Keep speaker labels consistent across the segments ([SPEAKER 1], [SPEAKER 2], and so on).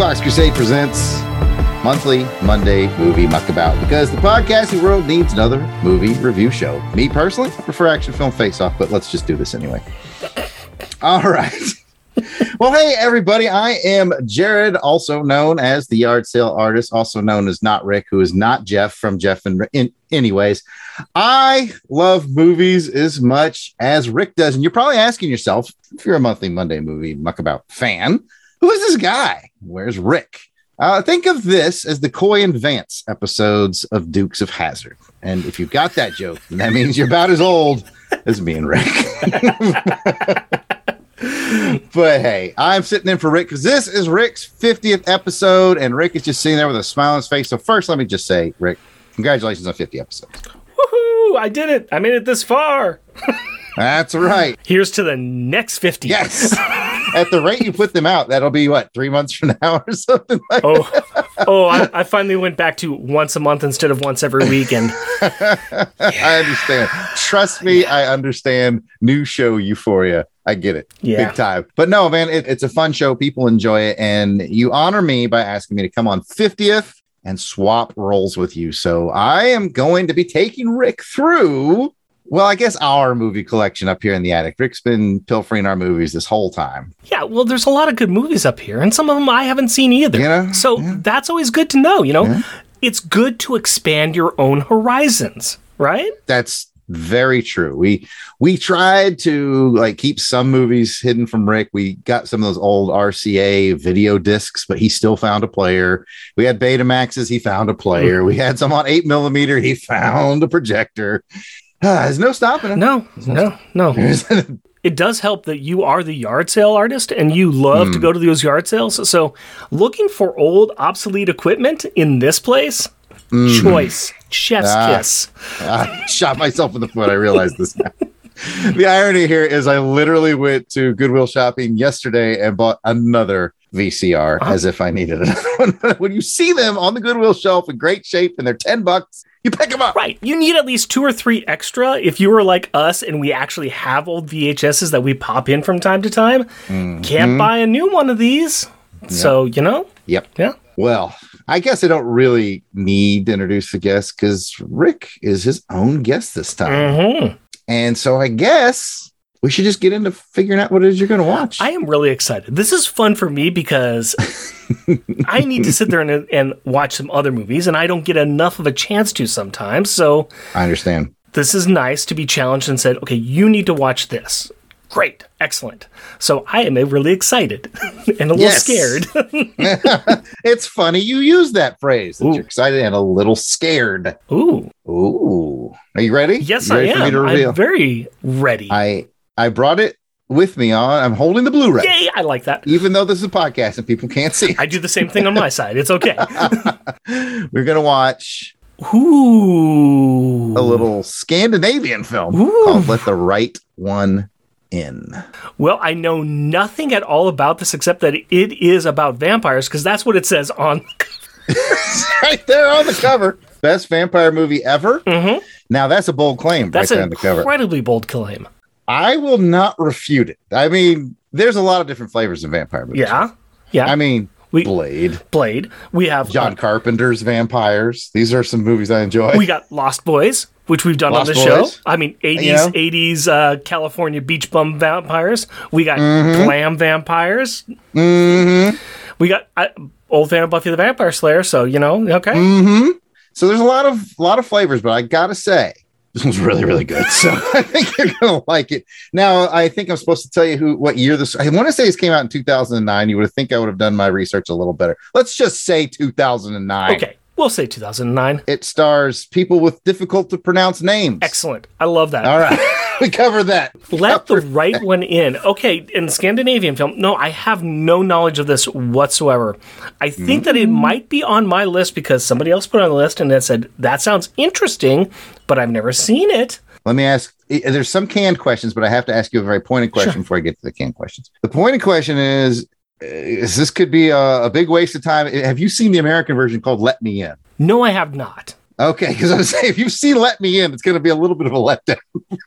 [SPEAKER 1] Box Crusade presents monthly Monday movie muckabout because the podcasting world needs another movie review show. Me personally, I prefer action film face off, but let's just do this anyway. All right. well, hey, everybody. I am Jared, also known as the yard sale artist, also known as not Rick, who is not Jeff from Jeff and. In, anyways, I love movies as much as Rick does. And you're probably asking yourself, if you're a monthly Monday movie muckabout fan, who is this guy? Where's Rick? Uh, think of this as the Coy and Vance episodes of Dukes of Hazzard. And if you got that joke, that means you're about as old as me and Rick. but hey, I'm sitting in for Rick because this is Rick's 50th episode, and Rick is just sitting there with a smile on his face. So, first, let me just say, Rick, congratulations on 50 episodes.
[SPEAKER 2] Woohoo! I did it. I made it this far.
[SPEAKER 1] That's right.
[SPEAKER 2] Here's to the next 50.
[SPEAKER 1] Yes. At the rate you put them out, that'll be what, three months from now or something like
[SPEAKER 2] oh, oh, I, I finally went back to once a month instead of once every week. weekend.
[SPEAKER 1] I understand. Trust me, I understand. New show euphoria. I get it.
[SPEAKER 2] Yeah.
[SPEAKER 1] Big time. But no, man, it, it's a fun show. People enjoy it. And you honor me by asking me to come on 50th and swap roles with you. So I am going to be taking Rick through, well, I guess our movie collection up here in the attic. Rick's been pilfering our movies this whole time.
[SPEAKER 2] Yeah, well, there's a lot of good movies up here, and some of them I haven't seen either.
[SPEAKER 1] You know?
[SPEAKER 2] so
[SPEAKER 1] Yeah.
[SPEAKER 2] that's always good to know, you know?
[SPEAKER 1] Yeah.
[SPEAKER 2] It's good to expand your own horizons, right?
[SPEAKER 1] That's very true. We we tried to like keep some movies hidden from Rick. We got some of those old RCA video discs, but he still found a player. We had Betamaxes, he found a player. Mm. We had some on eight millimeter, he found a projector. There's no stopping him.
[SPEAKER 2] No, no, no. it does help that you are the yard sale artist and you love to
[SPEAKER 1] Hmm.
[SPEAKER 2] go to those yard sales. So, looking for old, obsolete equipment in this place, choice, chef's.
[SPEAKER 1] Ah.
[SPEAKER 2] kiss.
[SPEAKER 1] I shot myself in the foot. I realized this now. the irony here is I literally went to Goodwill shopping yesterday and bought another VCR
[SPEAKER 2] Uh-huh.
[SPEAKER 1] as if I needed another one. when you see them on the Goodwill shelf in great shape and they're 10 bucks, you pick them up.
[SPEAKER 2] Right. You need at least two or three extra if you were like us and we actually have old VHSs that we pop in from time to time.
[SPEAKER 1] Mm-hmm.
[SPEAKER 2] Can't buy a new one of these. So, you know,
[SPEAKER 1] Yep.
[SPEAKER 2] yeah.
[SPEAKER 1] Well, I guess I don't really need to introduce the guest because Rick is his own guest this time.
[SPEAKER 2] hmm
[SPEAKER 1] And so I guess we should just get into figuring out what it is you're going to watch.
[SPEAKER 2] I am really excited. This is fun for me because I need to sit there and, and watch some other movies, and I don't get enough of a chance to sometimes. So
[SPEAKER 1] I understand.
[SPEAKER 2] this is nice to be challenged and said, okay, you need to watch this. Great, excellent. So I am really excited and a little scared.
[SPEAKER 1] it's funny you use that phrase that you're excited and a little scared.
[SPEAKER 2] Ooh,
[SPEAKER 1] Ooh, are you ready?
[SPEAKER 2] yes,
[SPEAKER 1] You
[SPEAKER 2] I
[SPEAKER 1] ready me
[SPEAKER 2] am. I'm very ready.
[SPEAKER 1] I I brought it with me on. I'm holding the Blu-ray,
[SPEAKER 2] Yay, I like that.
[SPEAKER 1] even though this is a podcast and people can't see.
[SPEAKER 2] I do the same thing on my side. It's okay.
[SPEAKER 1] We're gonna watch
[SPEAKER 2] Ooh.
[SPEAKER 1] a little Scandinavian film
[SPEAKER 2] Ooh.
[SPEAKER 1] called "Let the Right One In."
[SPEAKER 2] Well, I know nothing at all about this except that it is about vampires because that's what it says on.
[SPEAKER 1] right there on the cover. Best vampire movie ever.
[SPEAKER 2] Mhm.
[SPEAKER 1] Now that's a bold claim
[SPEAKER 2] That's
[SPEAKER 1] right there
[SPEAKER 2] an
[SPEAKER 1] on the cover.
[SPEAKER 2] incredibly bold claim.
[SPEAKER 1] I will not refute it. I mean, there's a lot of different flavors of vampire movies.
[SPEAKER 2] Yeah, yeah.
[SPEAKER 1] I mean,
[SPEAKER 2] We-
[SPEAKER 1] Blade,
[SPEAKER 2] Blade. We have
[SPEAKER 1] John
[SPEAKER 2] uh,
[SPEAKER 1] Carpenter's Vampires. These are some movies I enjoy.
[SPEAKER 2] we got Lost Boys, which we've done
[SPEAKER 1] Lost
[SPEAKER 2] on the show. I mean, 80s,
[SPEAKER 1] You know?
[SPEAKER 2] 80s uh, California beach bum vampires. We got
[SPEAKER 1] Mm-hmm.
[SPEAKER 2] glam vampires.
[SPEAKER 1] hmm
[SPEAKER 2] We got uh, old fan of Buffy the Vampire Slayer. So you know, okay.
[SPEAKER 1] hmm So there's a lot of lot of flavors, but I gotta say, this one's really, really good. So I think you're gonna like it. Now, I think I'm supposed to tell you who what year this I want to say this came out in 2009. You would think I would have done my research a little better. Let's just say 2009.
[SPEAKER 2] Okay, we'll say 2009.
[SPEAKER 1] It stars people with difficult to pronounce names.
[SPEAKER 2] Excellent. I love that.
[SPEAKER 1] All right. we covered that.
[SPEAKER 2] Let the right one in. Okay, in Scandinavian film, no, I have no knowledge of this whatsoever. I think that it
[SPEAKER 1] Mm.
[SPEAKER 2] might be on my list because somebody else put it on the list and it said, that sounds interesting, but I've never seen it.
[SPEAKER 1] Let me ask. There's some canned questions, but I have to ask you a very pointed question
[SPEAKER 2] Sure.
[SPEAKER 1] before I get to the canned questions. The pointed question is: Is this could be a, a big waste of time? Have you seen the American version called "Let Me In"?
[SPEAKER 2] No, I have not.
[SPEAKER 1] Okay, because I was saying if you've seen "Let Me In," it's going to be a little bit of a letdown.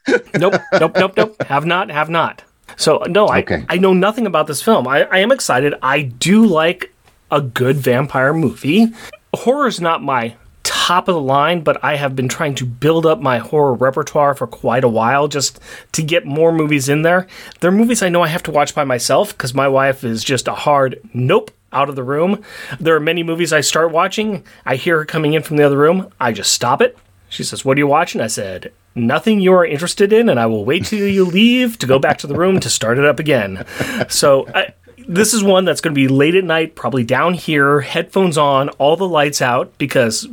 [SPEAKER 2] Nope, nope, nope, nope. Have not, have not. So no, I
[SPEAKER 1] Okay.
[SPEAKER 2] I know nothing about this film. I, I am excited. I do like a good vampire movie. Horror's not my top of the line, but I have been trying to build up my horror repertoire for quite a while just to get more movies in there. There are movies I know I have to watch by myself because my wife is just a hard nope out of the room. There are many movies I start watching, I hear her coming in from the other room, I just stop it. She says, What are you watching? I said, Nothing you are interested in, and I will wait till you leave to go back to the room to start it up again. So, I, this is one that's going to be late at night, probably down here, headphones on, all the lights out. Because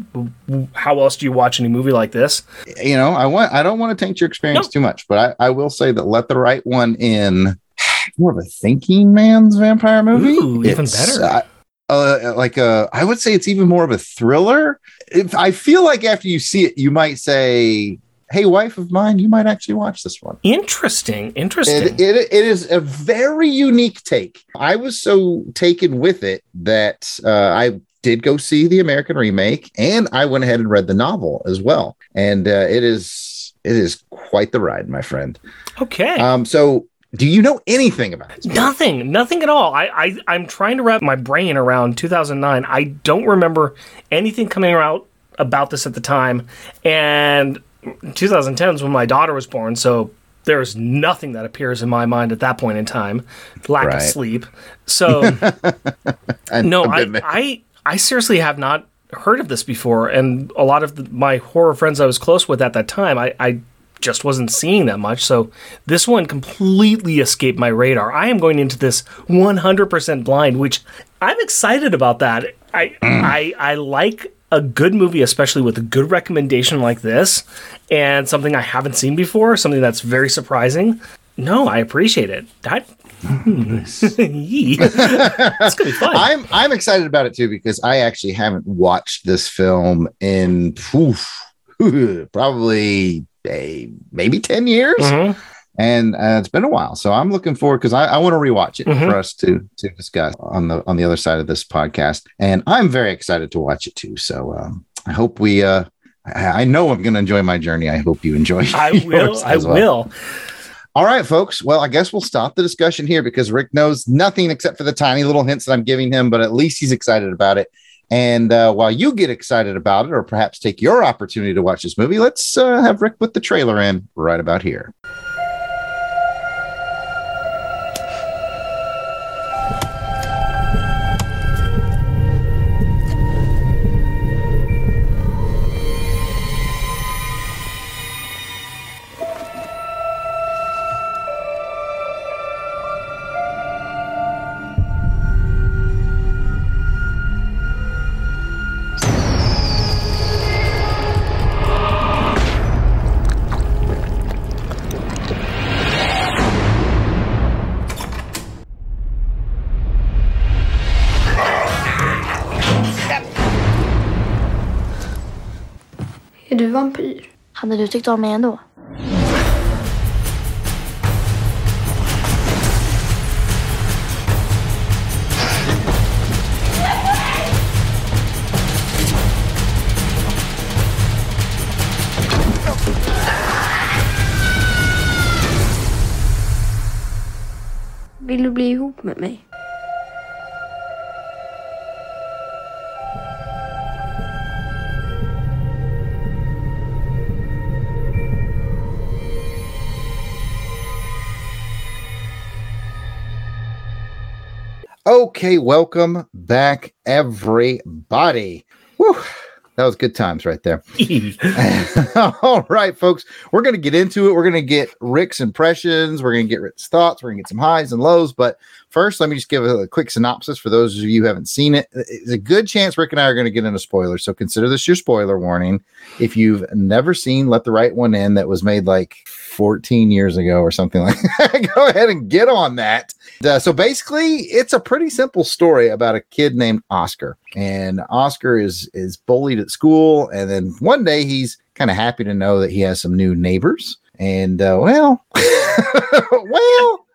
[SPEAKER 2] how else do you watch any movie like this?
[SPEAKER 1] You know, I want I don't want to taint your experience no. too much, but I, I will say that let the right one in. More of a thinking man's vampire movie.
[SPEAKER 2] Ooh, even better. Uh,
[SPEAKER 1] uh, like a, I would say it's even more of a thriller. If I feel like after you see it, you might say, hey, wife of mine, you might actually watch this one.
[SPEAKER 2] Interesting. Interesting.
[SPEAKER 1] It, it, it is a very unique take. I was so taken with it that uh, I did go see the American remake and I went ahead and read the novel as well. And uh, it is it is quite the ride, my friend.
[SPEAKER 2] Okay.
[SPEAKER 1] Um, so do you know anything about it?
[SPEAKER 2] Nothing, nothing at all. I, I I'm trying to wrap my brain around 2009. I don't remember anything coming out about this at the time, and 2010 is when my daughter was born, so there's nothing that appears in my mind at that point in time. Lack right. of sleep. So no, I, I I seriously have not heard of this before, and a lot of the, my horror friends I was close with at that time, I, I just wasn't seeing that much. So this one completely escaped my radar. I am going into this 100% blind, which I'm excited about that. I mm. I I like a good movie, especially with a good recommendation like this, and something I haven't seen before, something that's very surprising. No, I appreciate it. That it's
[SPEAKER 1] gonna be fun. I'm I'm excited about it too because I actually haven't watched this film in oof, probably a, maybe ten years. Mm-hmm and uh, it's been a while. So I'm looking forward because I, I want to rewatch it mm-hmm. for us to to discuss on the on the other side of this podcast, and I'm very excited to watch it too. So um, I hope we. Uh, I, I know I'm going to enjoy my journey. I hope you enjoy.
[SPEAKER 2] I will. I well. will.
[SPEAKER 1] All right, folks. Well, I guess we'll stop the discussion here because Rick knows nothing except for the tiny little hints that I'm giving him, but at least he's excited about it. And uh, while you get excited about it, or perhaps take your opportunity to watch this movie, let's uh, have Rick put the trailer in right about here.
[SPEAKER 3] Tyckte du om mig ändå? Vill du bli ihop med mig?
[SPEAKER 1] Okay, welcome back, everybody. Whew, that was good times right there. All right, folks, we're going to get into it. We're going to get Rick's impressions. We're going to get Rick's thoughts. We're going to get some highs and lows. But first, let me just give a, a, quick synopsis for those of you who haven't seen it. Uh, it's a good chance Rick and I are going to get into spoilers. So consider this your spoiler warning. If you've never seen Let the Right One In, that was made like 14 years ago or something like that. Go ahead and get on that. Uh, so basically, it's a pretty simple story about a kid named Oscar, and Oscar is is bullied at school, and then one day he's kind of happy to know that he has some new neighbors, and uh, well, well.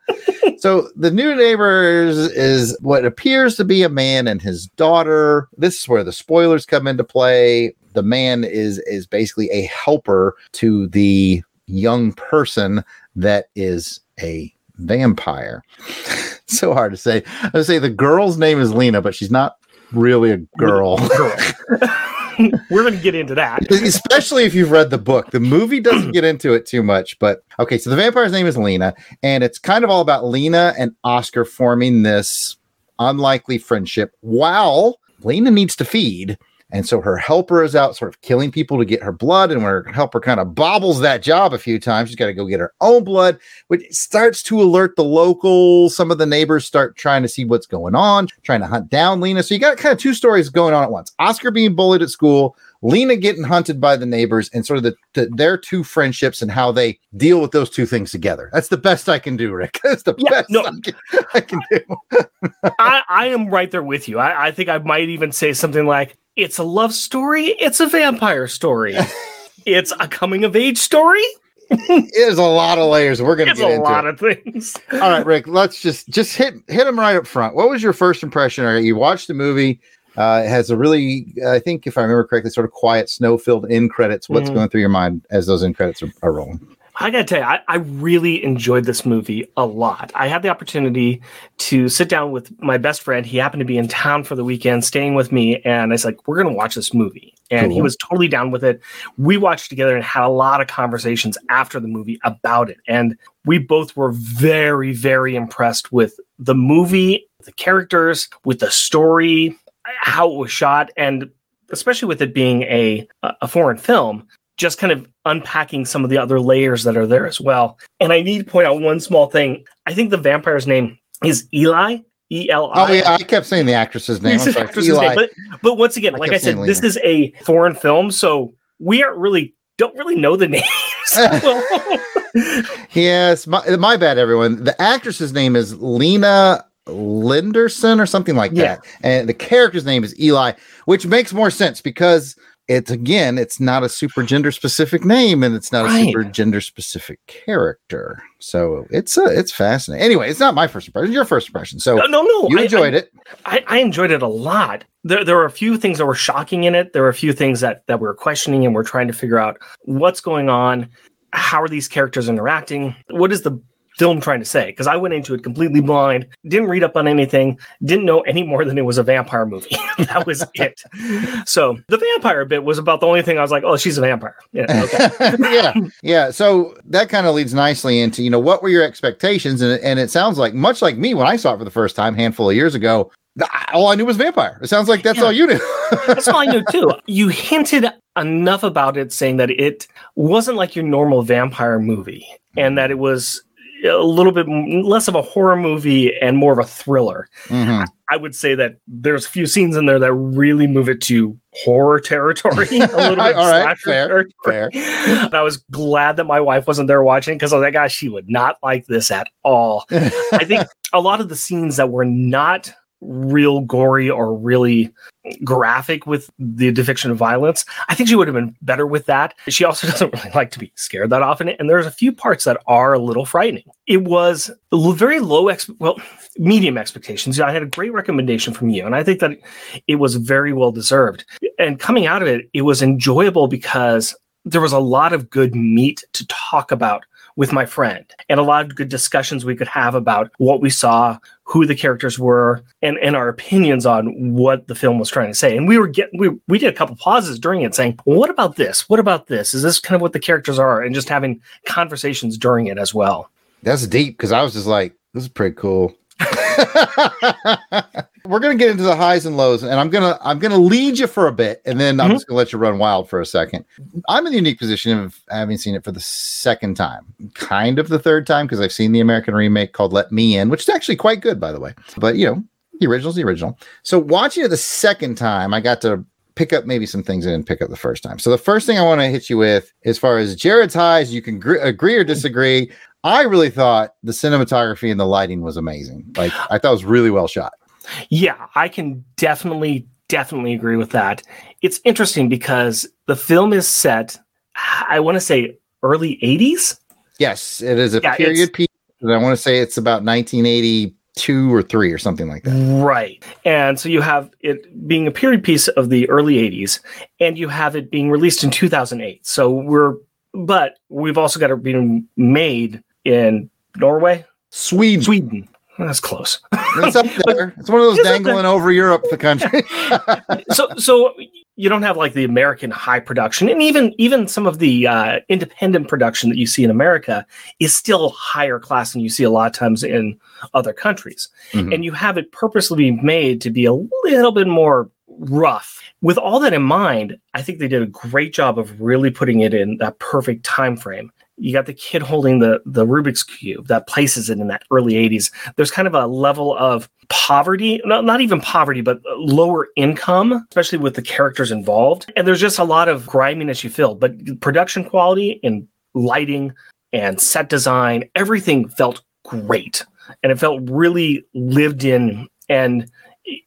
[SPEAKER 1] so the new neighbors is what appears to be a man and his daughter. This is where the spoilers come into play. The man is is basically a helper to the young person that is a vampire. so hard to say. I would say the girl's name is Lina, but she's not really a girl.
[SPEAKER 2] We're going to get into that.
[SPEAKER 1] Especially if you've read the book. The movie doesn't get into it too much, but okay, so the vampire's name is Lina, and it's kind of all about Lina and Oscar forming this unlikely friendship while Lina needs to feed. And so her helper is out sort of killing people to get her blood. And when her helper kind of bobbles that job a few times, she's got to go get her own blood, which starts to alert the locals. Some of the neighbors start trying to see what's going on, trying to hunt down Lina. So you got kind of two stories going on at once Oscar being bullied at school, Lina getting hunted by the neighbors, and sort of the, the their two friendships and how they deal with those two things together. That's the best I can do, Rick. That's the
[SPEAKER 2] Yeah,
[SPEAKER 1] best
[SPEAKER 2] no.
[SPEAKER 1] I, can, I can do.
[SPEAKER 2] I, I am right there with you. I, I think I might even say something like, it's a love story, it's a vampire story, it's a coming of age story.
[SPEAKER 1] There's a lot of layers. We're going to
[SPEAKER 2] It's
[SPEAKER 1] get
[SPEAKER 2] a
[SPEAKER 1] into
[SPEAKER 2] lot
[SPEAKER 1] it.
[SPEAKER 2] of things.
[SPEAKER 1] All right, Rick. Let's just just hit hit them right up front. What was your first impression? Right, you watched the movie. Uh, it has a really, I think, if I remember correctly, sort of quiet, snow-filled end credits. What's
[SPEAKER 2] Mhm.
[SPEAKER 1] going through your mind as those end credits are, are rolling?
[SPEAKER 2] I gotta tell you, I, I really enjoyed this movie a lot. I had the opportunity to sit down with my best friend. He happened to be in town for the weekend, staying with me, and I was like, "We're gonna watch this movie," and he was totally down with it. We watched together and had a lot of conversations after the movie about it, and we both were very, very impressed with the movie, the characters, with the story, how it was shot, and especially with it being a a foreign film just kind of unpacking some of the other layers that are there as well. And I need to point out one small thing. I think the vampire's name is Eli. E L I.
[SPEAKER 1] Oh yeah, I kept saying the actress's name. Sorry,
[SPEAKER 2] actress's
[SPEAKER 1] Eli.
[SPEAKER 2] name. But but once again,
[SPEAKER 1] I
[SPEAKER 2] like I said, this is a foreign film, so we aren't really don't really know the names.
[SPEAKER 1] yes, my, my bad, everyone. The actress's name is Lina Leandersson or something like
[SPEAKER 2] Yeah.
[SPEAKER 1] that, and the character's name is Eli, which makes more sense because it's again, it's not a super gender specific name, and it's not a super gender specific character. So it's a, it's fascinating. Anyway, it's not my first impression; your first impression. So
[SPEAKER 2] no, no, no.
[SPEAKER 1] you
[SPEAKER 2] I-
[SPEAKER 1] enjoyed it.
[SPEAKER 2] I, I enjoyed it a lot. There, there were a few things that were shocking in it. There were a few things that, that we were questioning and we're trying to figure out what's going on. How are these characters interacting? What is the film trying to say? Because I went into it completely blind, didn't read up on anything, didn't know any more than it was a vampire movie. that was it. So the vampire bit was about the only thing I was like, oh, she's a vampire. Yeah, okay.
[SPEAKER 1] yeah, yeah. So that kind of leads nicely into you know what were your expectations, and and it sounds like much like me when I saw it for the first time, handful of years ago. All I knew was vampire. It sounds like that's
[SPEAKER 2] Yeah.
[SPEAKER 1] all you knew.
[SPEAKER 2] That's all I knew too. You hinted enough about it, saying that it wasn't like your normal vampire movie, and mm-hmm. that it was a little bit less of a horror movie and more of a thriller.
[SPEAKER 1] Mhm.
[SPEAKER 2] I would say that there's a few scenes in there that really move it to horror territory, a little bit
[SPEAKER 1] All right, fair,
[SPEAKER 2] territory. And I was glad that my wife wasn't there watching because I was like, gosh, she would not like this at all. I think a lot of the scenes that were not real gory or really graphic with the depiction of violence, I think she would have been better with that. She also doesn't really like to be scared that often, and there's a few parts that are a little frightening. It was very low, ex- well, medium expectations. I had a great recommendation from you, and I think that it was very well deserved. And coming out of it, it was enjoyable because there was a lot of good meat to talk about with my friend. And a lot of good discussions we could have about what we saw who the characters were and, and our opinions on what the film was trying to say. And we were getting we, we did a couple pauses during it saying what about this? What about this? Is this kind of what the characters are? And just having conversations during it as well.
[SPEAKER 1] That's deep because I was just like, this is pretty cool. We're gonna get into the highs and lows, and I'm gonna I'm gonna lead you for a bit, and then I'm
[SPEAKER 2] Mhm.
[SPEAKER 1] just gonna let you run wild for a second. I'm in the unique position of having seen it for the second time, kind of the third time because I've seen the American remake called Let Me In, which is actually quite good, by the way. But you know, the original's the original. So watching it the second time, I got to pick up maybe some things I didn't pick up the first time. So the first thing I want to hit you with, as far as Jared's highs, you can gr- agree or disagree. I really thought the cinematography and the lighting was amazing. Like I thought it was really well shot.
[SPEAKER 2] Yeah i can definitely definitely agree with that it's interesting because the film is set i want to say early 80s
[SPEAKER 1] Yes, it is a
[SPEAKER 2] Yeah,
[SPEAKER 1] period piece. And I want to say it's about 1982 or three or something like that.
[SPEAKER 2] Right. And so you have it being a period piece of the early 80s, and you have it being released in 2008. So we're, but we've also got it being made in Norway,
[SPEAKER 1] Sweden.
[SPEAKER 2] Sweden. That's close.
[SPEAKER 1] It's up there. It's one of those
[SPEAKER 2] It's
[SPEAKER 1] dangling over Europe, the country.
[SPEAKER 2] so so you don't have like the American high production, and even even some of the uh, independent production that you see in America is still higher class than you see a lot of times in other countries.
[SPEAKER 1] Mhm.
[SPEAKER 2] And you have it purposely made to be a little bit more rough. With all that in mind, I think they did a great job of really putting it in that perfect time frame. You got the kid holding the the Rubik's cube that places it in that early 80s. There's kind of a level of poverty, not, not even poverty, but lower income, especially with the characters involved. And there's just a lot of griminess you feel, but production quality and lighting and set design, everything felt great. And it felt really lived in and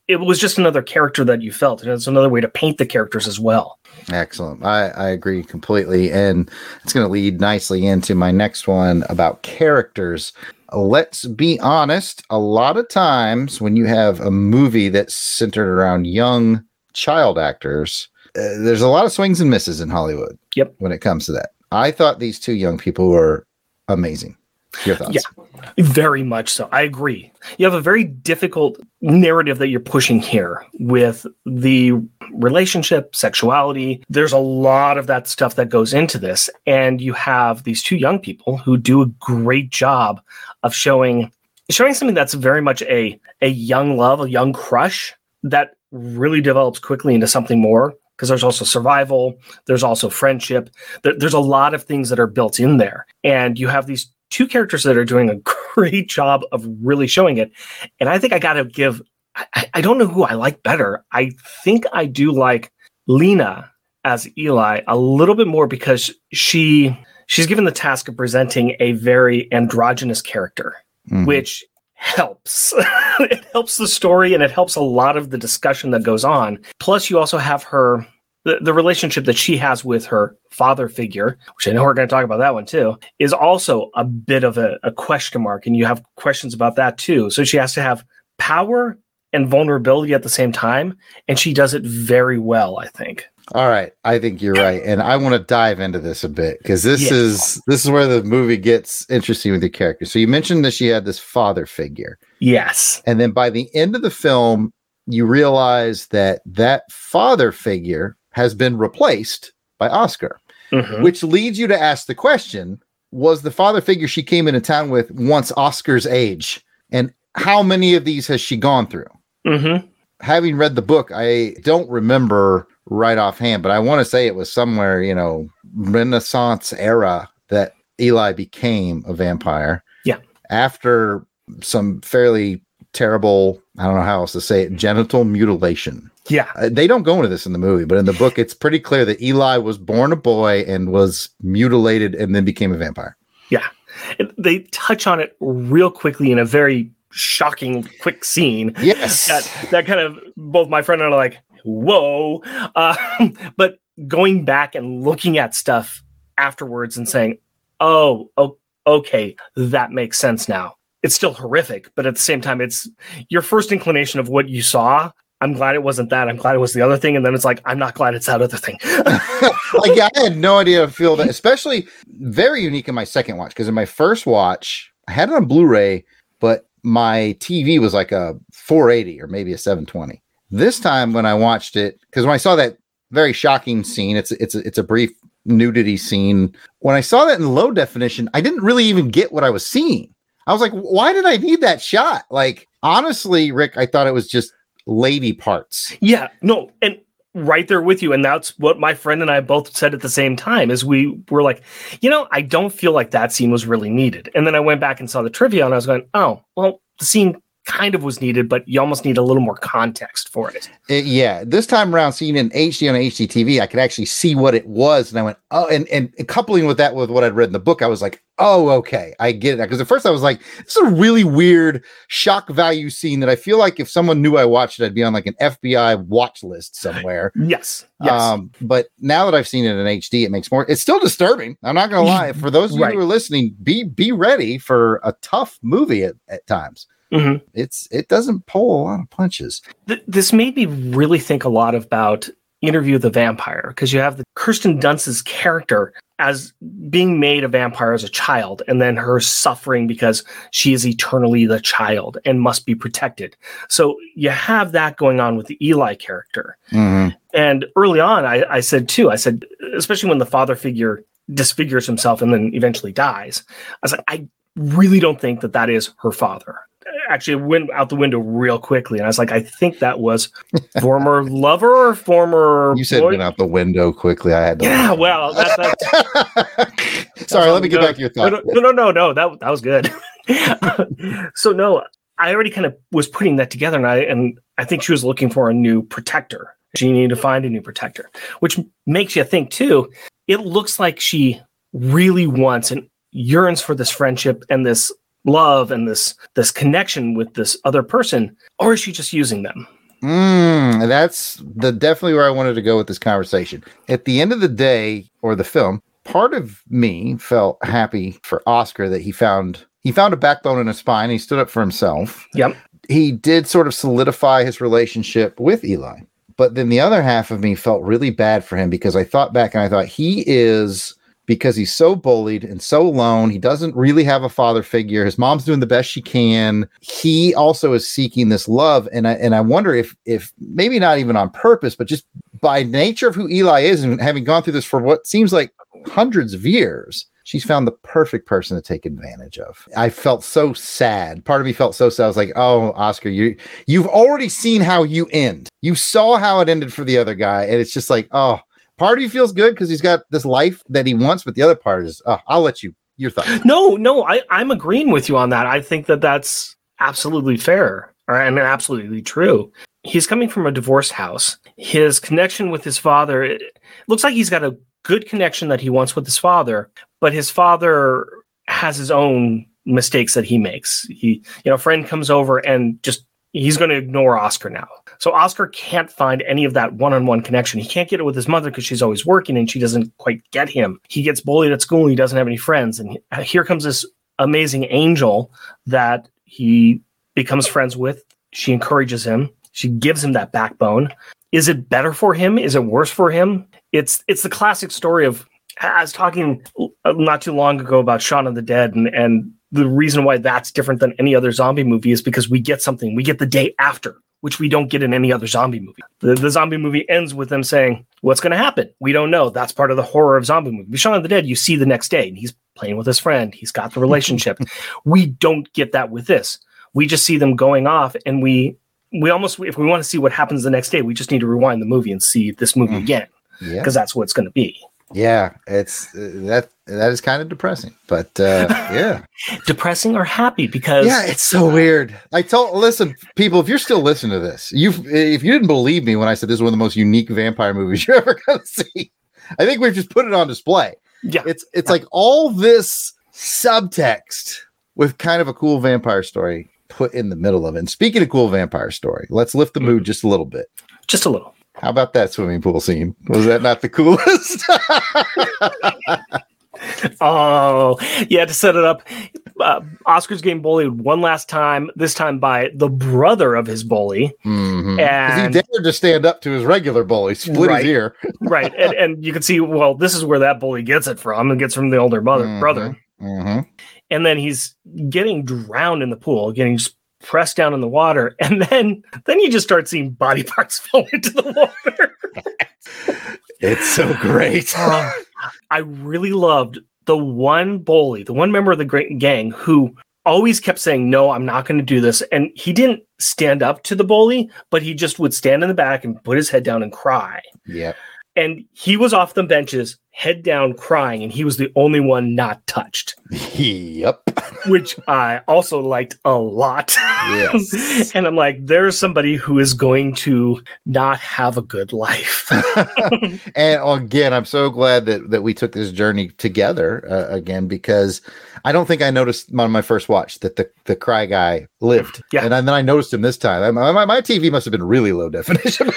[SPEAKER 2] it was just another character that you felt. And it's another way to paint the characters as well.
[SPEAKER 1] Excellent. I, I agree completely. And it's going to lead nicely into my next one about characters. Let's be honest, a lot of times when you have a movie that's centered around young child actors, uh, there's a lot of swings and misses in Hollywood.
[SPEAKER 2] Yep.
[SPEAKER 1] When it comes to that, I thought these two young people were amazing. Your thoughts?
[SPEAKER 2] Yeah. Very much so. I agree. You have a very difficult narrative that you're pushing here with the relationship, sexuality. There's a lot of that stuff that goes into this. And you have these two young people who do a great job of showing showing something that's very much a a young love, a young crush that really develops quickly into something more because there's also survival, there's also friendship. There, there's a lot of things that are built in there. And you have these two characters that are doing a great job of really showing it. And I think I got to give, I, I don't know who I like better. I think I do like Lina as Eli a little bit more because she she's given the task of presenting a very androgynous character,
[SPEAKER 1] Mhm.
[SPEAKER 2] which helps. it helps the story and it helps a lot of the discussion that goes on. Plus, you also have her the, the relationship that she has with her father figure, which I know we're going to talk about that one too, is also a bit of a, a question mark. And you have questions about that too. So she has to have power and vulnerability at the same time. And she does it very well, I think.
[SPEAKER 1] All right, I think you're right, and I want to dive into this a bit because this
[SPEAKER 2] Yes.
[SPEAKER 1] is this is where the movie gets interesting with the character. So you mentioned that she had this father figure,
[SPEAKER 2] Yes.
[SPEAKER 1] and then by the end of the film, you realize that that father figure has been replaced by Oscar,
[SPEAKER 2] Mhm.
[SPEAKER 1] which leads you to ask the question: Was the father figure she came into town with once Oscar's age, and how many of these has she gone through?
[SPEAKER 2] Mhm.
[SPEAKER 1] having read the book, I don't remember right offhand, but I want to say it was somewhere, you know, Renaissance era that Eli became a vampire.
[SPEAKER 2] Yeah.
[SPEAKER 1] After some fairly terrible, I don't know how else to say it, genital mutilation.
[SPEAKER 2] Yeah.
[SPEAKER 1] Uh, they don't go into this in the movie, but in the book, it's pretty clear that Eli was born a boy and was mutilated and then became a vampire.
[SPEAKER 2] It- They touch on it real quickly in a very shocking, quick scene.
[SPEAKER 1] Yes.
[SPEAKER 2] that that kind of both my friend and I are like, whoa. Um, but going back and looking at stuff afterwards and saying, oh, oh, okay, that makes sense now. It's still horrific, but at the same time, it's your first inclination of what you saw. I'm glad it wasn't that. I'm glad it was the other thing. And then it's like, I'm not glad it's that other thing.
[SPEAKER 1] like yeah, I had no idea to feel that, especially very unique in my second watch because in my first watch I had it on Blu-ray, but my TV was like a 480 or maybe a 720. This time when I watched it, because when I saw that very shocking scene, it's it's it's a brief nudity scene. When I saw that in low definition, I didn't really even get what I was seeing. I was like, why did I need that shot? Like honestly, Rick, I thought it was just lady parts.
[SPEAKER 2] Yeah, no, and right there with you, and that's what my friend and I both said at the same time. Is we were like, you know, I don't feel like that scene was really needed. And then I went back and saw the trivia, and I was going, oh, well, the scene kind of was needed, but you almost need a little more context for it.
[SPEAKER 1] It- yeah, this time around, seeing it in HD on HDTV, I could actually see what it was, and I went, oh, and and coupling with that with what I'd read in the book, I was like, oh, okay, I get it. Because at first I was like, this is a really weird shock value scene that I feel like if someone knew I watched it, I'd be on like an FBI watch list somewhere.
[SPEAKER 2] Yes, yes,
[SPEAKER 1] Um, but now that I've seen it in HD, it makes more. It's still disturbing. I'm not gonna lie. For those of you
[SPEAKER 2] Right.
[SPEAKER 1] who are listening, be be ready for a tough movie at, at times.
[SPEAKER 2] Mhm.
[SPEAKER 1] It's it doesn't pull a lot of punches.
[SPEAKER 2] Th- this made me really think a lot about Interview the Vampire because you have the Kirsten Dunst's character as being made a vampire as a child and then her suffering because she is eternally the child and must be protected. So you have that going on with the Eli character.
[SPEAKER 1] Mhm.
[SPEAKER 2] And early on, I, I said too, I said, especially when the father figure disfigures himself and then eventually dies, I was like, I really don't think that that is her father. Actually, it went out the window real quickly. And I was like, I think that was former lover or former.
[SPEAKER 1] You said
[SPEAKER 2] boy-
[SPEAKER 1] went out the window quickly. I had to.
[SPEAKER 2] Yeah, well, that, that,
[SPEAKER 1] Sorry, let me get
[SPEAKER 2] no,
[SPEAKER 1] back to your thought.
[SPEAKER 2] no, no, no, no, that that was good. so no, I already kind of was putting that together, and I and I think she was looking for a new protector. She needed to find a new protector, which makes you think too. It looks like she really wants and yearns for this friendship and this love and this this connection with this other person, or is she just using them?
[SPEAKER 1] Mm, that's the definitely where I wanted to go with this conversation. At the end of the day, or the film, part of me felt happy for Oscar that he found he found a backbone in his spine. He stood up for himself.
[SPEAKER 2] Yep.
[SPEAKER 1] He did sort of solidify his relationship with Eli. But then the other half of me felt really bad for him because I thought back and I thought he is because he's so bullied and so alone. He doesn't really have a father figure. His mom's doing the best she can. He also is seeking this love, and I and I wonder if if maybe not even on purpose, but just by nature of who Eli is, and having gone through this for what seems like hundreds of years. She's found the perfect person to take advantage of. I felt so sad. Part of me felt so sad. I was like, "Oh, Oscar, you you've already seen how you end. You saw how it ended for the other guy, and it's just like, oh, part of you feels good because he's got this life that he wants, but the other part is, oh, I'll let you. Your thoughts.
[SPEAKER 2] No, no, I, I'm agreeing with you on that. I think that that's absolutely fair or, and absolutely true. He's coming from a divorced house. His connection with his father it looks like he's got a good connection that he wants with his father, but his father has his own mistakes that he makes. He, you know, friend comes over and just he's going to ignore Oscar now. So Oscar can't find any of that one-on-one connection. He can't get it with his mother because she's always working and she doesn't quite get him. He gets bullied at school. And he doesn't have any friends, and here comes this amazing angel that he becomes friends with. She encourages him. She gives him that backbone. Is it better for him? Is it worse for him? It's it's the classic story of I was talking uh, not too long ago about Shaun of the Dead, and, and the reason why that's different than any other zombie movie is because we get something, we get the day after, which we don't get in any other zombie movie. The, the zombie movie ends with them saying, What's going to happen? We don't know. That's part of the horror of zombie movie. Shaun of the Dead, you see the next day, and he's playing with his friend, he's got the relationship. we don't get that with this. We just see them going off, and we we almost if we want to see what happens the next day, we just need to rewind the movie and see this movie
[SPEAKER 1] Mhm.
[SPEAKER 2] again
[SPEAKER 1] Yeah,
[SPEAKER 2] because that's what it's going to be.
[SPEAKER 1] yeah. It's uh, that that is kind of depressing, but uh, yeah,
[SPEAKER 2] Depressing or happy because
[SPEAKER 1] yeah. It's so weird. I told listen, people, if you're still listening to this, you if you didn't believe me when I said this is one of the most unique vampire movies you're ever to see, I think we've just put it on display.
[SPEAKER 2] yeah,
[SPEAKER 1] It's it's like all this subtext with kind of a cool vampire story put in the middle of it. And speaking of cool vampire story, let's lift the mood just a little bit.
[SPEAKER 2] just a little.
[SPEAKER 1] How about that swimming pool scene? Was that not the coolest?
[SPEAKER 2] Oh, yeah, to set it up. Uh, Oscar's getting bullied one last time, this time by the brother of his bully.
[SPEAKER 1] Mhm. 'Cause
[SPEAKER 2] And
[SPEAKER 1] he dared to stand up to his regular bully, split
[SPEAKER 2] Right.
[SPEAKER 1] his ear.
[SPEAKER 2] right, and, and you can see, well, this is where that bully gets it from. It gets from the older mother,
[SPEAKER 1] Mhm.
[SPEAKER 2] brother.
[SPEAKER 1] Mhm.
[SPEAKER 2] And then he's getting drowned in the pool, getting just pressed down in the water. And then then you just start seeing body parts fall into the water.
[SPEAKER 1] It's so great.
[SPEAKER 2] I really loved the one bully, the one member of the great gang who always kept saying, No, I'm not going to do this. And he didn't stand up to the bully, but he just would stand in the back and put his head down and cry.
[SPEAKER 1] Yeah.
[SPEAKER 2] And he was off the benches, head down, crying, and he was the only one not touched,
[SPEAKER 1] Yep.
[SPEAKER 2] which I also liked a lot.
[SPEAKER 1] Yes.
[SPEAKER 2] and I'm like, there's somebody who is going to not have a good life.
[SPEAKER 1] and again, I'm so glad that that we took this journey together uh, again because I don't think I noticed on my first watch that the the cry guy lived.
[SPEAKER 2] Yeah.
[SPEAKER 1] and then I noticed him this time. My, my, my TV must have been really low definition.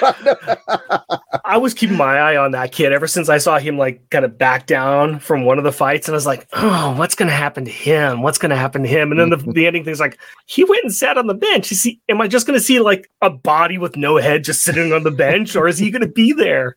[SPEAKER 2] I was keeping my eye on that kid ever since I saw him like kind of back down from one of the fights, and I was like, "Oh, what's going to happen to him? What's going to happen to him?" And then the, the ending thing's like, he went and sat on the bench. You see, am I just going to see like a body with no head just sitting on the bench, or is he going to be there?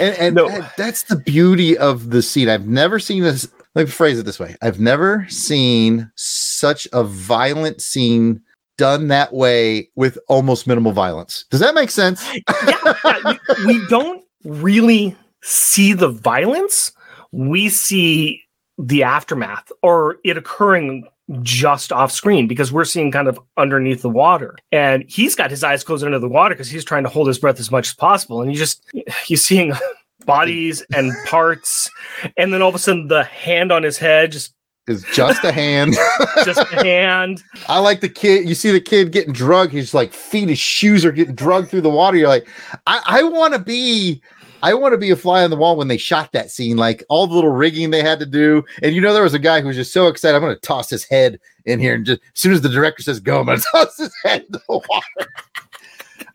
[SPEAKER 1] And, and
[SPEAKER 2] No.
[SPEAKER 1] that- that's the beauty of the scene. I've never seen this. Let me phrase it this way: I've never seen such a violent scene done that way with almost minimal violence. Does that make sense?
[SPEAKER 2] yeah, yeah, we, we don't really see the violence. We see the aftermath or it occurring just off screen because we're seeing kind of underneath the water. And he's got his eyes closed under the water because he's trying to hold his breath as much as possible. And you just, you're seeing bodies and parts. And then all of a sudden, the hand on his head, just,
[SPEAKER 1] is just a hand.
[SPEAKER 2] just a hand.
[SPEAKER 1] I like the kid. You see the kid getting drugged. He's like feet, his shoes are getting drugged through the water. You're like, I, I want to be. I want to be a fly on the wall when they shot that scene, like all the little rigging they had to do. And you know, there was a guy who was just so excited. I'm going to toss his head in here, and just as soon as the director says go, I'm going to toss his head in the water.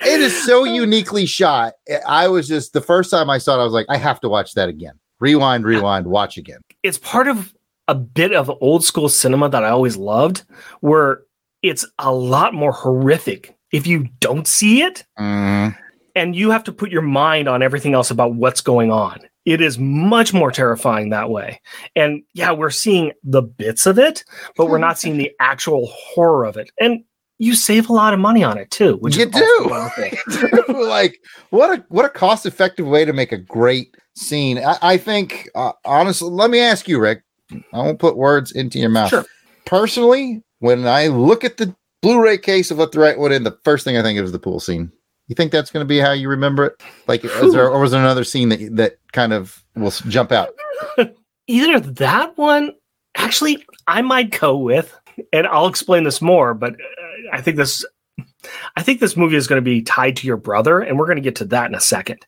[SPEAKER 1] it is so uniquely shot. I was just the first time I saw it, I was like, I have to watch that again. Rewind, rewind, watch again.
[SPEAKER 2] it's part of a bit of old school cinema that I always loved, where it's a lot more horrific if you don't see it
[SPEAKER 1] Mm,
[SPEAKER 2] and you have to put your mind on everything else about what's going on. It is much more terrifying that way. And yeah, we're seeing the bits of it, but we're not seeing the actual horror of it. And you save a lot of money on it too, which
[SPEAKER 1] You
[SPEAKER 2] is
[SPEAKER 1] do. like what a what a cost effective way to make a great scene. I, I think uh, honestly, let me ask you, Rick. I won't put words into your mouth.
[SPEAKER 2] Sure.
[SPEAKER 1] Personally, when I look at the Blu-ray case of Let the Right One In, the first thing I think of is the pool scene. You think that's going to be how you remember it? Like, is there, or was there another scene that that kind of will jump out?
[SPEAKER 2] either that one actually i might go with and i'll explain this more but uh, i think this i think this movie is going to be tied to your brother and we're going to get to that in a second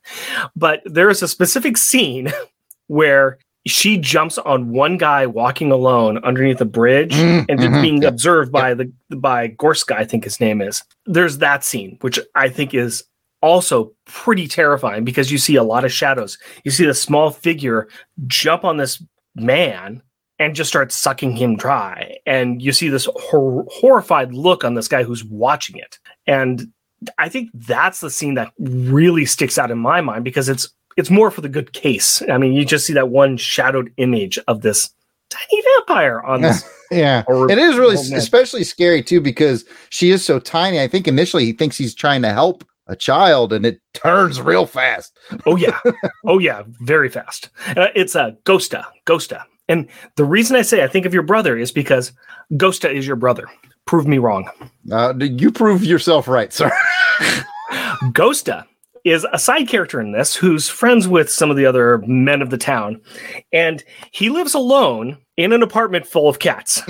[SPEAKER 2] but there is a specific scene where she jumps on one guy walking alone underneath a bridge
[SPEAKER 1] Mm,
[SPEAKER 2] and
[SPEAKER 1] mhm,
[SPEAKER 2] being observed by the by Gösta, I think his name is. There's that scene, which I think is also pretty terrifying because you see a lot of shadows. You see the small figure jump on this man and just start sucking him dry, and you see this hor- horrified look on this guy who's watching it. And I think that's the scene that really sticks out in my mind because it's it's more for the good case. I mean, you just see that one shadowed image of this tiny vampire on this
[SPEAKER 1] Yeah, it is really s- especially scary too because she is so tiny. I think initially he thinks he's trying to help a child, and it turns real fast.
[SPEAKER 2] Oh yeah, oh yeah, very fast. Uh, it's a Gösta, Gösta, and the reason I say I think of your brother is because Gösta is your brother. Prove me wrong.
[SPEAKER 1] Uh, you prove yourself right, sir.
[SPEAKER 2] Gösta is a side character in this who's friends with some of the other men of the town, and he lives alone in an apartment full of cats.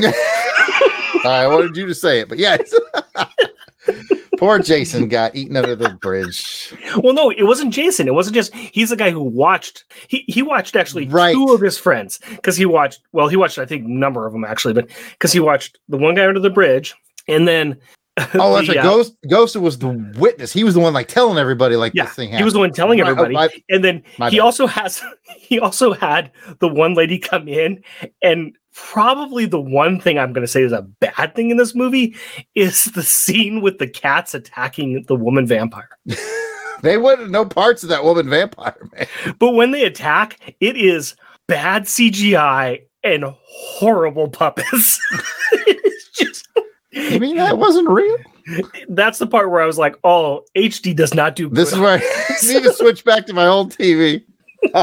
[SPEAKER 1] I wanted you to say it, but yes. Poor Jason got eaten under the bridge.
[SPEAKER 2] well, no, it wasn't Jason. It wasn't just he's the guy who watched. He he watched actually
[SPEAKER 1] Right.
[SPEAKER 2] two of his friends because he watched. Well, he watched I think a number of them actually, but because he watched the one guy under the bridge, and then
[SPEAKER 1] Oh, that's
[SPEAKER 2] the,
[SPEAKER 1] right.
[SPEAKER 2] uh,
[SPEAKER 1] Ghost Ghost was the witness. He was the one like telling everybody like
[SPEAKER 2] Yeah,
[SPEAKER 1] this thing happened.
[SPEAKER 2] he was the one telling
[SPEAKER 1] oh,
[SPEAKER 2] everybody.
[SPEAKER 1] my-
[SPEAKER 2] and then he
[SPEAKER 1] bad.
[SPEAKER 2] also has he also had the one lady come in and probably the one thing I'm going to say is a bad thing in this movie is the scene with the cats attacking the woman vampire.
[SPEAKER 1] they wouldn't know parts of that woman vampire, man.
[SPEAKER 2] But when they attack, it is bad CGI and horrible puppets.
[SPEAKER 1] You mean that wasn't real?
[SPEAKER 2] that's the part where I was like, "Oh, HD does not do
[SPEAKER 1] This is where I need to switch back to my old TV.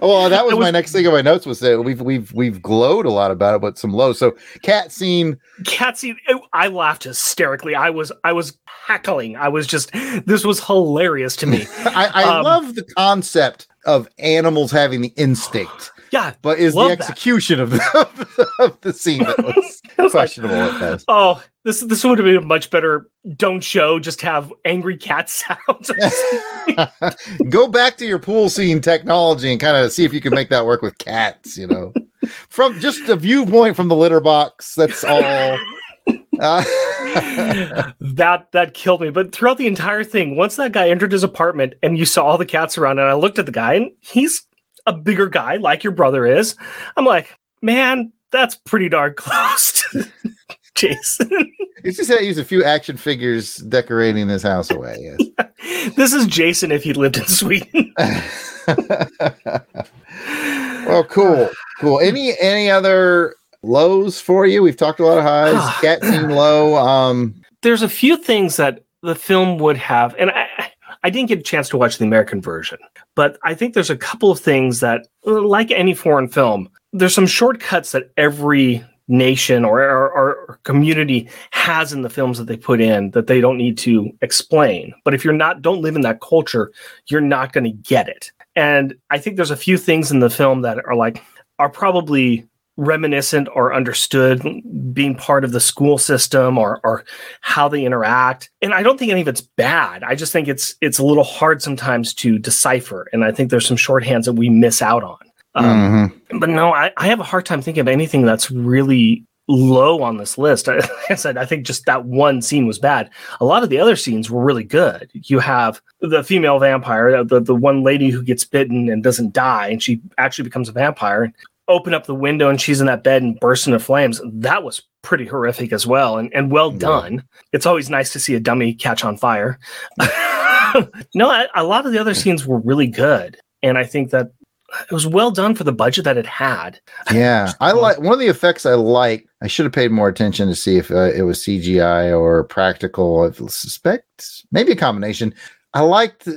[SPEAKER 1] well, that was,
[SPEAKER 2] was-
[SPEAKER 1] my next thing on my notes was that we've we've we've glowed a lot about it, but some lows. So cat scene
[SPEAKER 2] cat scene i laughed hysterically i was i was heckling i was just this was hilarious to me
[SPEAKER 1] I, I
[SPEAKER 2] Um,
[SPEAKER 1] love the concept of animals having the instinct,
[SPEAKER 2] yeah
[SPEAKER 1] but is the execution of the of the scene that was
[SPEAKER 2] was like,
[SPEAKER 1] questionable at best.
[SPEAKER 2] oh this this would have been a much better don't show just have angry cat sounds
[SPEAKER 1] Go back to your pool scene technology and kind of see if you can make that work with cats. You know, from just a viewpoint from the litter box. That's all. Uh,
[SPEAKER 2] that that killed me but throughout the entire thing once that guy entered his apartment and you saw all the cats around and i looked at the guy and he's a bigger guy like your brother is. I'm like, man, that's pretty darn close to Jason.
[SPEAKER 1] He just had to use a few action figures decorating his house away. Yes.
[SPEAKER 2] this is Jason if he lived in Sweden.
[SPEAKER 1] well, cool, cool. Any any other lows for you? We've talked a lot of highs. Cat scene low. Um,
[SPEAKER 2] There's a few things that the film would have, and I, I didn't get a chance to watch the American version, but I think there's a couple of things that, like any foreign film, there's some shortcuts that every nation or, community has in the films that they put in that they don't need to explain. But if you're not, don't live in that culture, you're not going to get it. And I think there's a few things in the film that are like, are probably reminiscent or understood being part of the school system or or how they interact. And i don't think any of it's bad. I just think it's it's a little hard sometimes to decipher. And i think there's some shorthands that we miss out on. Um,
[SPEAKER 1] mhm.
[SPEAKER 2] but no I, I have a hard time thinking of anything that's really low on this list. Like i said i think just that one scene was bad. A lot of the other scenes were really good. You have the female vampire the, the one lady who gets bitten and doesn't die and she actually becomes a vampire open up the window and she's in that bed and bursts into flames. That was pretty horrific as well and, and well
[SPEAKER 1] Yeah.
[SPEAKER 2] done. It's always nice to see a dummy catch on fire. no, I, a lot of the other scenes were really good. And I think that it was well done for the budget that it had.
[SPEAKER 1] Yeah, I like one of the effects I like. I should have paid more attention to see if uh, it was CGI or practical. I suspect maybe a combination. I liked uh,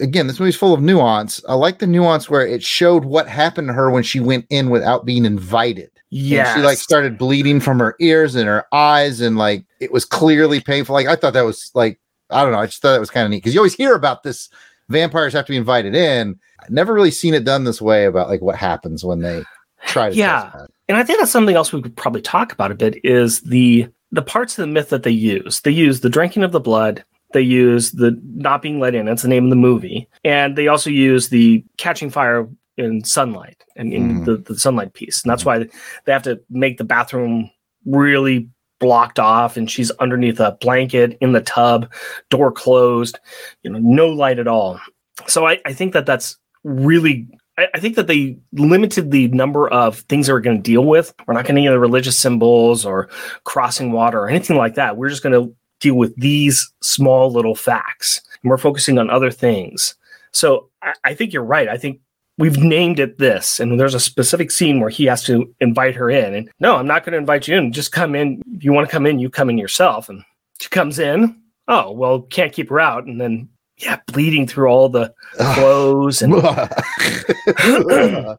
[SPEAKER 1] again. This movie's full of nuance. I like the nuance where it showed what happened to her when she went in without being invited.
[SPEAKER 2] Yeah.
[SPEAKER 1] she like started bleeding from her ears and her eyes, and like it was clearly painful. Like I thought that was like I don't know. I just thought that was kind of neat because you always hear about this. Vampires have to be invited in. I've never really seen it done this way about like what happens when they try to.
[SPEAKER 2] Yeah.
[SPEAKER 1] trespass.
[SPEAKER 2] and I think that's something else we could probably talk about a bit is the the parts of the myth that they use. They use the drinking of the blood. They use the not being let in. That's the name of the movie. And they also use the catching fire in sunlight and in
[SPEAKER 1] Mhm.
[SPEAKER 2] the, the sunlight piece. And that's why they have to make the bathroom really blocked off and she's underneath a blanket in the tub, door closed, you know, no light at all. So I, I think that that's really I, I think that they limited the number of things they were going to deal with. We're not going to get the religious symbols or crossing water or anything like that. We're just going to deal with these small little facts. And we're focusing on other things. So I, I think you're right. I think we've named it this. And there's a specific scene where he has to invite her in. And no, I'm not going to invite you in. Just come in. If you want to come in, you come in yourself. And she comes in. Oh, well, can't keep her out. And then, yeah, bleeding through all the clothes and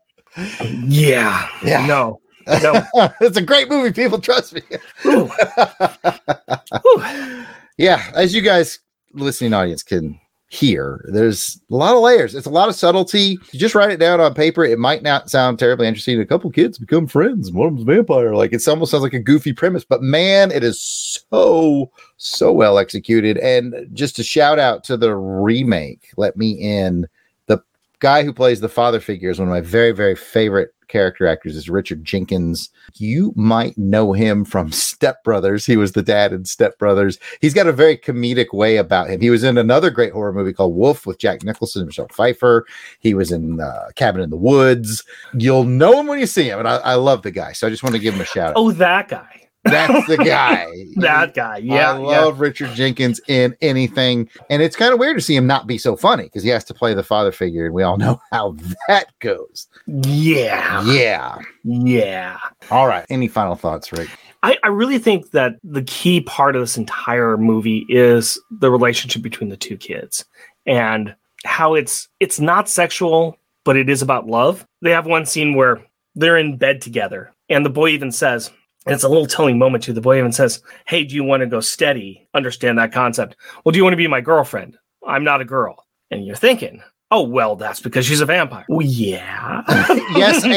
[SPEAKER 2] yeah,
[SPEAKER 1] Yeah.
[SPEAKER 2] no, no.
[SPEAKER 1] it's a great movie, people. Trust me.
[SPEAKER 2] Ooh. Ooh.
[SPEAKER 1] yeah, as you guys listening audience can hear, there's a lot of layers. It's a lot of subtlety. You just write it down on paper. It might not sound terribly interesting. A couple kids become friends. One of them's a vampire. Like it almost sounds like a goofy premise, but man, it is so so well executed. And just to shout out to the remake, let me in. The guy who plays the father figure is one of my very very favorite character actors. Is Richard Jenkins. You might know him from Step Brothers. He was the dad in Step Brothers. He's got a very comedic way about him. He was in another great horror movie called Wolf with Jack Nicholson and Michelle Pfeiffer. He was in uh, Cabin in the Woods. You'll know him when you see him, and I, I love the guy. So I just want to give him a shout out.
[SPEAKER 2] Oh, that guy.
[SPEAKER 1] That's the guy.
[SPEAKER 2] That guy. Yeah.
[SPEAKER 1] I love Richard Jenkins in anything. And it's kind of weird to see him not be so funny because he has to play the father figure, and we all know how that goes.
[SPEAKER 2] yeah. Yeah.
[SPEAKER 1] Yeah.
[SPEAKER 2] Yeah.
[SPEAKER 1] All right. Any final thoughts, Rick?
[SPEAKER 2] I, I really think that the key part of this entire movie is the relationship between the two kids and how it's it's not sexual, but it is about love. They have one scene where they're in bed together, and the boy even says, and it's a little telling moment too. The boy even says, Hey, do you want to go steady? Understand that concept. Well, do you want to be my girlfriend? I'm not a girl. And you're thinking, Oh, well, that's because she's a vampire. Well, yeah.
[SPEAKER 1] yes, and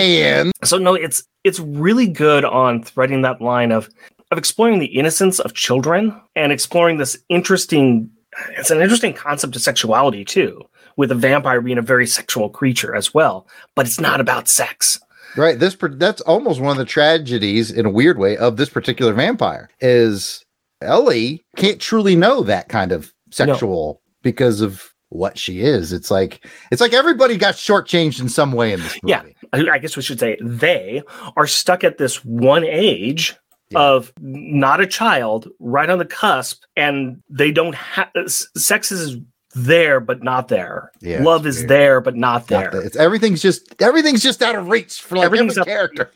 [SPEAKER 2] So no, it's it's really good on threading that line of of exploring the innocence of children and exploring this interesting it's an interesting concept of sexuality too, with a vampire being a very sexual creature as well, but it's not about sex.
[SPEAKER 1] Right. This that's almost one of the tragedies in a weird way of this particular vampire is Ellie can't truly know that kind of sexual because of what she is. It's like it's like everybody got shortchanged in some way in this movie.
[SPEAKER 2] Yeah. I I guess we should say they are stuck at this one age
[SPEAKER 1] Yeah.
[SPEAKER 2] of not a child, right on the cusp, and they don't have sex is there but not there.
[SPEAKER 1] Yeah,
[SPEAKER 2] Love is
[SPEAKER 1] weird.
[SPEAKER 2] there but not
[SPEAKER 1] Not
[SPEAKER 2] there.
[SPEAKER 1] it's everything's just everything's just out of reach for like
[SPEAKER 2] Everything's
[SPEAKER 1] every character.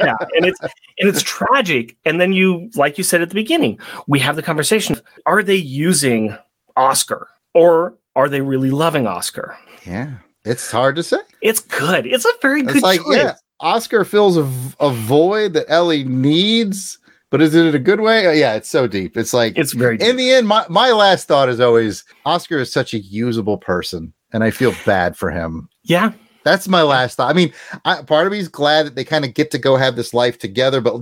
[SPEAKER 2] yeah and it's and it's tragic and then you like you said at the beginning we have the conversation are they using oscar or are they really loving oscar
[SPEAKER 1] yeah, it's hard to say.
[SPEAKER 2] it's good it's a very
[SPEAKER 1] It's
[SPEAKER 2] good
[SPEAKER 1] like
[SPEAKER 2] choice.
[SPEAKER 1] yeah, Oscar fills a void that Ellie needs, but is it a good way? Uh, Yeah, it's so deep. It's like
[SPEAKER 2] it's very
[SPEAKER 1] in the end, my, my last thought is always Oscar is such a usable person, and I feel bad for him.
[SPEAKER 2] yeah
[SPEAKER 1] That's my last thought. I mean, I, part of me is glad that they kind of get to go have this life together, but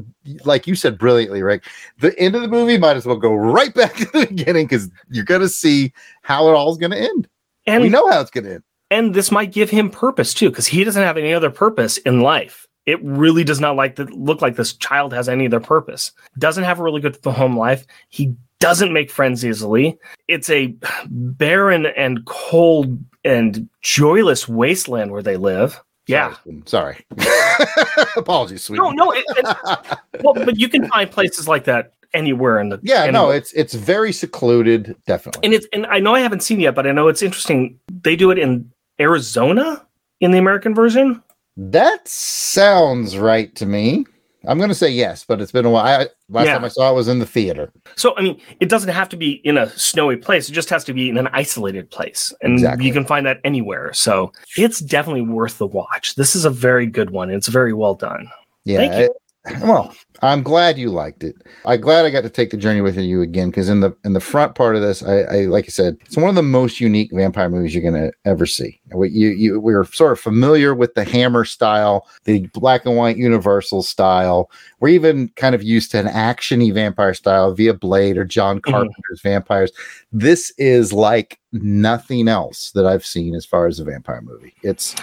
[SPEAKER 1] like you said brilliantly, Rick, the end of the movie might as well go right back to the beginning because you're going to see how it all is going to end.
[SPEAKER 2] and
[SPEAKER 1] we know how it's going to end.
[SPEAKER 2] and this might give him purpose too because he doesn't have any other purpose in life it really does not like to look like this child has any other purpose doesn't have a really good home life he doesn't make friends easily it's a barren and cold and joyless wasteland where they live yeah
[SPEAKER 1] Sorry. Apologies, sweet.
[SPEAKER 2] no no it, it- well but you can find places like that anywhere in the
[SPEAKER 1] yeah, no, it's it's very secluded, definitely.
[SPEAKER 2] and it's and I know I haven't seen it yet, but I know it's interesting. They do it in Arizona in the American version.
[SPEAKER 1] That sounds right to me. I'm going to say yes, but it's been a while. I, last
[SPEAKER 2] Yeah.
[SPEAKER 1] time I saw it was in the theater.
[SPEAKER 2] So I mean, it doesn't have to be in a snowy place. It just has to be in an isolated place, and
[SPEAKER 1] Exactly.
[SPEAKER 2] you can find that anywhere. So it's definitely worth the watch. This is a very good one. It's very well done.
[SPEAKER 1] Yeah.
[SPEAKER 2] Thank you.
[SPEAKER 1] it- well, I'm glad you liked it. I'm glad I got to take the journey with you again because in the in the front part of this, I, I like I said, it's one of the most unique vampire movies you're gonna ever see. We, you, you, we were sort of familiar with the Hammer style, the black and white Universal style. We're even kind of used to an actiony vampire style via Blade or John
[SPEAKER 2] Mhm.
[SPEAKER 1] Carpenter's vampires. This is like nothing else that I've seen as far as a vampire movie. It's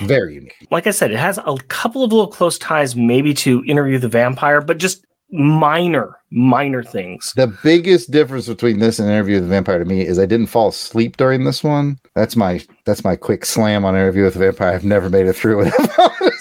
[SPEAKER 1] very unique.
[SPEAKER 2] Like I said, it has a couple of little close ties, maybe to Interview the Vampire, but just minor, minor things.
[SPEAKER 1] The biggest difference between this and Interview with the Vampire to me is I didn't fall asleep during this one. That's my that's my quick slam on Interview with the Vampire. I've never made it through without.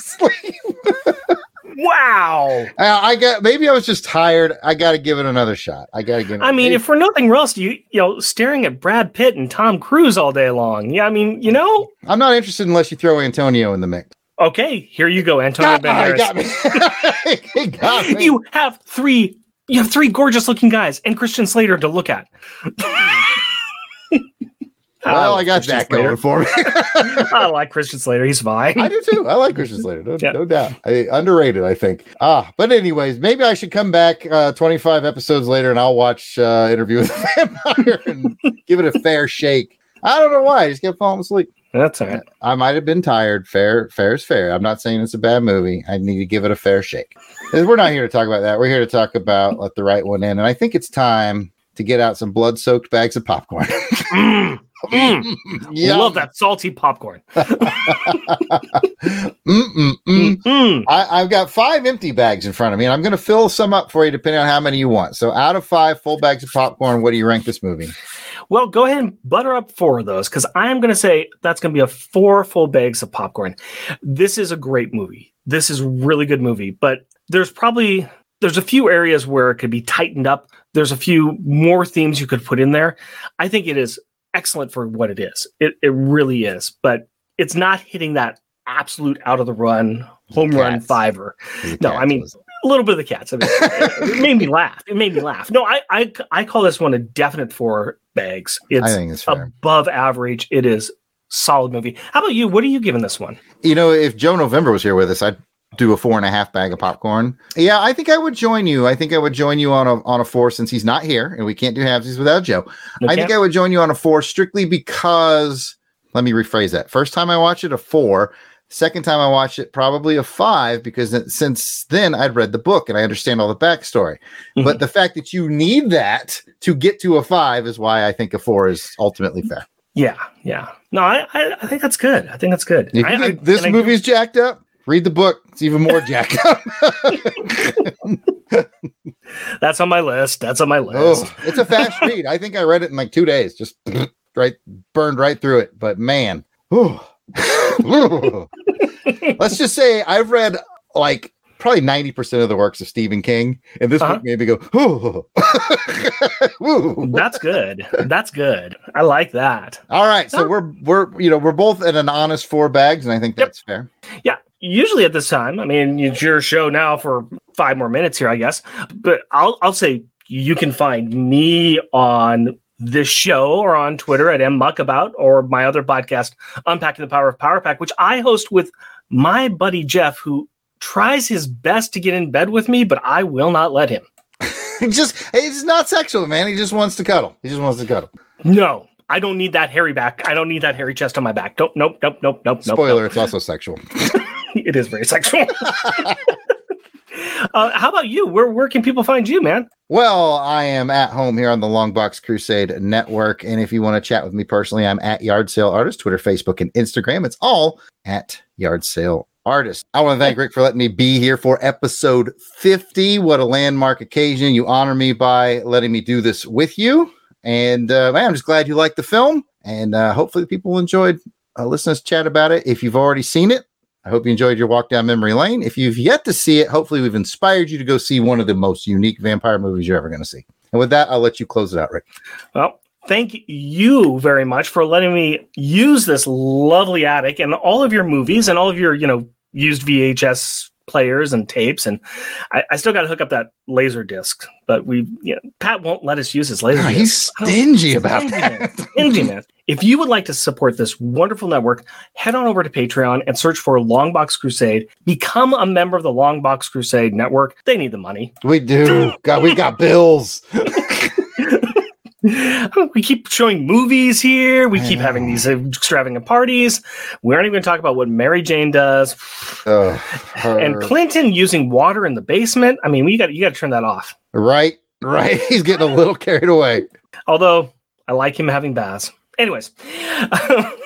[SPEAKER 2] Wow.
[SPEAKER 1] I, I got maybe I was just tired. I got to give it another shot. I got to give. it
[SPEAKER 2] I mean, if for nothing else, you you know, staring at Brad Pitt and Tom Cruise all day long. Yeah, I mean, you know,
[SPEAKER 1] I'm not interested unless you throw Antonio in the mix.
[SPEAKER 2] okay, here you go, Antonio
[SPEAKER 1] he
[SPEAKER 2] Banderas.
[SPEAKER 1] got me. he got me.
[SPEAKER 2] You have three. You have three gorgeous-looking guys and Christian Slater to look at.
[SPEAKER 1] well, I got
[SPEAKER 2] Christian
[SPEAKER 1] that
[SPEAKER 2] Slater.
[SPEAKER 1] going for me.
[SPEAKER 2] I like Christian Slater. He's fine.
[SPEAKER 1] I do too. I like Christian Slater, no,
[SPEAKER 2] Yeah.
[SPEAKER 1] no doubt. I, underrated, I think. Ah, but anyways, maybe I should come back uh, 25 episodes later and I'll watch uh, Interview with the Vampire and give it a fair shake. I don't know why. I just kept falling asleep.
[SPEAKER 2] That's all right.
[SPEAKER 1] I might have been tired. Fair, fair is fair. I'm not saying it's a bad movie. I need to give it a fair shake. We're not here to talk about that. We're here to talk about let the right one in. And I think it's time to get out some blood-soaked bags of popcorn.
[SPEAKER 2] Mm, mm. Love that salty popcorn. Mm.
[SPEAKER 1] I, I've got five empty bags in front of me, and I'm going to fill some up for you depending on how many you want. So, out of five full bags of popcorn, what do you rank this movie?
[SPEAKER 2] Well, go ahead and butter up four of those because I am going to say that's going to be a four full bags of popcorn. This is a great movie. This is a really good movie, but there's probably there's a few areas where it could be tightened up. There's a few more themes you could put in there. I think it is excellent for what it is. It it really is, but it's not hitting that absolute out of the run home run fiver.
[SPEAKER 1] The
[SPEAKER 2] No, I mean- A little bit of the cats. I mean, it made me laugh. It made me laugh. No, I I I call this one a definite four bags. It's
[SPEAKER 1] it's
[SPEAKER 2] above average. It is solid movie. How about you? What are you giving this one?
[SPEAKER 1] you know, if Joe November was here with us, I'd do a four and a half bag of popcorn. Yeah, I think I would join you. I think I would join you on a on a four since he's not here, and we can't do halvesies without Joe. I think I would join you on a four strictly because let me rephrase that. First time I watched it, a four. Second time I watched it, probably a five because since then I'd read the book and I understand all the backstory.
[SPEAKER 2] Mhm.
[SPEAKER 1] But the fact that you need that to get to a five is why I think a four is ultimately fair.
[SPEAKER 2] yeah, yeah. No, I, I I think that's good. I think that's good.
[SPEAKER 1] If you
[SPEAKER 2] I- I-
[SPEAKER 1] this
[SPEAKER 2] and I-
[SPEAKER 1] movie's jacked up, read the book. It's even more jacked up.
[SPEAKER 2] that's on my list. That's on my oh, list.
[SPEAKER 1] oh, it's a fast read. I think I read it in like two days. Just right burned right through it. But man, let's just say I've read like probably 90% of the works of Stephen King, and this
[SPEAKER 2] Uh-huh.
[SPEAKER 1] book made me go, "Ooh." Ooh.
[SPEAKER 2] That's good. That's good. I like that.
[SPEAKER 1] All right, so we're we're you know we're both at an honest four bags, and I think
[SPEAKER 2] Yep.
[SPEAKER 1] that's fair.
[SPEAKER 2] Yeah. Usually at this time, I mean, it's your show now for five more minutes here, I guess. But I'll I'll say you can find me on this show or on Twitter at m mmuckabout or my other podcast, Unpacking the Power of Power Pack, which I host with my buddy Jeff, who tries his best to get in bed with me, but I will not let him.
[SPEAKER 1] Just he's not sexual, man. He just wants to cuddle. He just wants to cuddle.
[SPEAKER 2] No, I don't need that hairy back. I don't need that hairy chest on my back. Nope, nope, nope, nope, nope, nope.
[SPEAKER 1] Spoiler:
[SPEAKER 2] nope.
[SPEAKER 1] It's also sexual.
[SPEAKER 2] it is very sexual. uh, how about you? Where where can people find you, man?
[SPEAKER 1] Well, I am at home here on the Longbox Crusade Network. And if you want to chat with me personally, I'm at Yard Sale Artist, Twitter, Facebook, and Instagram. It's all at Yard Sale Artist. I want to thank Rick for letting me be here for episode 50. What a landmark occasion. You honor me by letting me do this with you. And uh, man, I'm just glad you liked the film. And uh, hopefully, people enjoyed uh, listening to chat about it. If you've already seen it, I hope you enjoyed your walk down memory lane. If you've yet to see it, hopefully we've inspired you to go see one of the most unique vampire movies you're ever going to see. And with that, I'll let you close it out, Rick.
[SPEAKER 2] Well, thank you very much for letting me use this lovely attic and all of your movies and all of your, you know, used VHS players and tapes. And I, I still got to hook up that laser disc, but we, you know, Pat won't let us use his laser disc.
[SPEAKER 1] He's stingy about
[SPEAKER 2] Stingy,
[SPEAKER 1] that.
[SPEAKER 2] man. If you would like to support this wonderful network, head on over to Patreon and search for Longbox Crusade. Become a member of the Longbox Crusade network. They need the money.
[SPEAKER 1] We do. God, we got bills.
[SPEAKER 2] we keep showing movies here. We keep having these extravagant parties. We aren't even going to talk about what Mary Jane does.
[SPEAKER 1] Ugh,
[SPEAKER 2] And Clinton using water in the basement. I mean, we got you got to turn that off.
[SPEAKER 1] right, right. He's getting a little carried away.
[SPEAKER 2] Although I like him having baths. Anyways,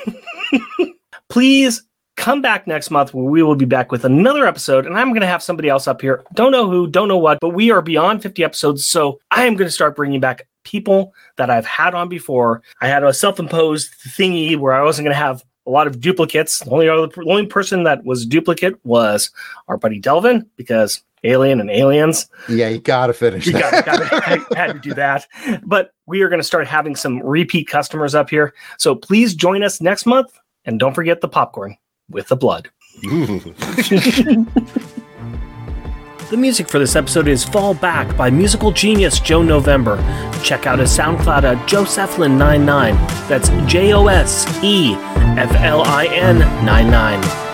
[SPEAKER 2] please come back next month where we will be back with another episode. And I'm going to have somebody else up here. Don't know who, don't know what, but we are beyond 50 episodes. So I am going to start bringing back people that I've had on before. I had a self imposed thingy where I wasn't going to have a lot of duplicates. The only, other, the only person that was duplicate was our buddy Delvin because Alien and Aliens.
[SPEAKER 1] Yeah, you got to finish
[SPEAKER 2] You
[SPEAKER 1] that.
[SPEAKER 2] got, got to, had to do that. But we are going to start having some repeat customers up here. So please join us next month. And don't forget the popcorn with the blood. The music for this episode is Fall Back by musical genius Joe November. Check out his SoundCloud at Joseflin99. That's J O S E F L I N 99.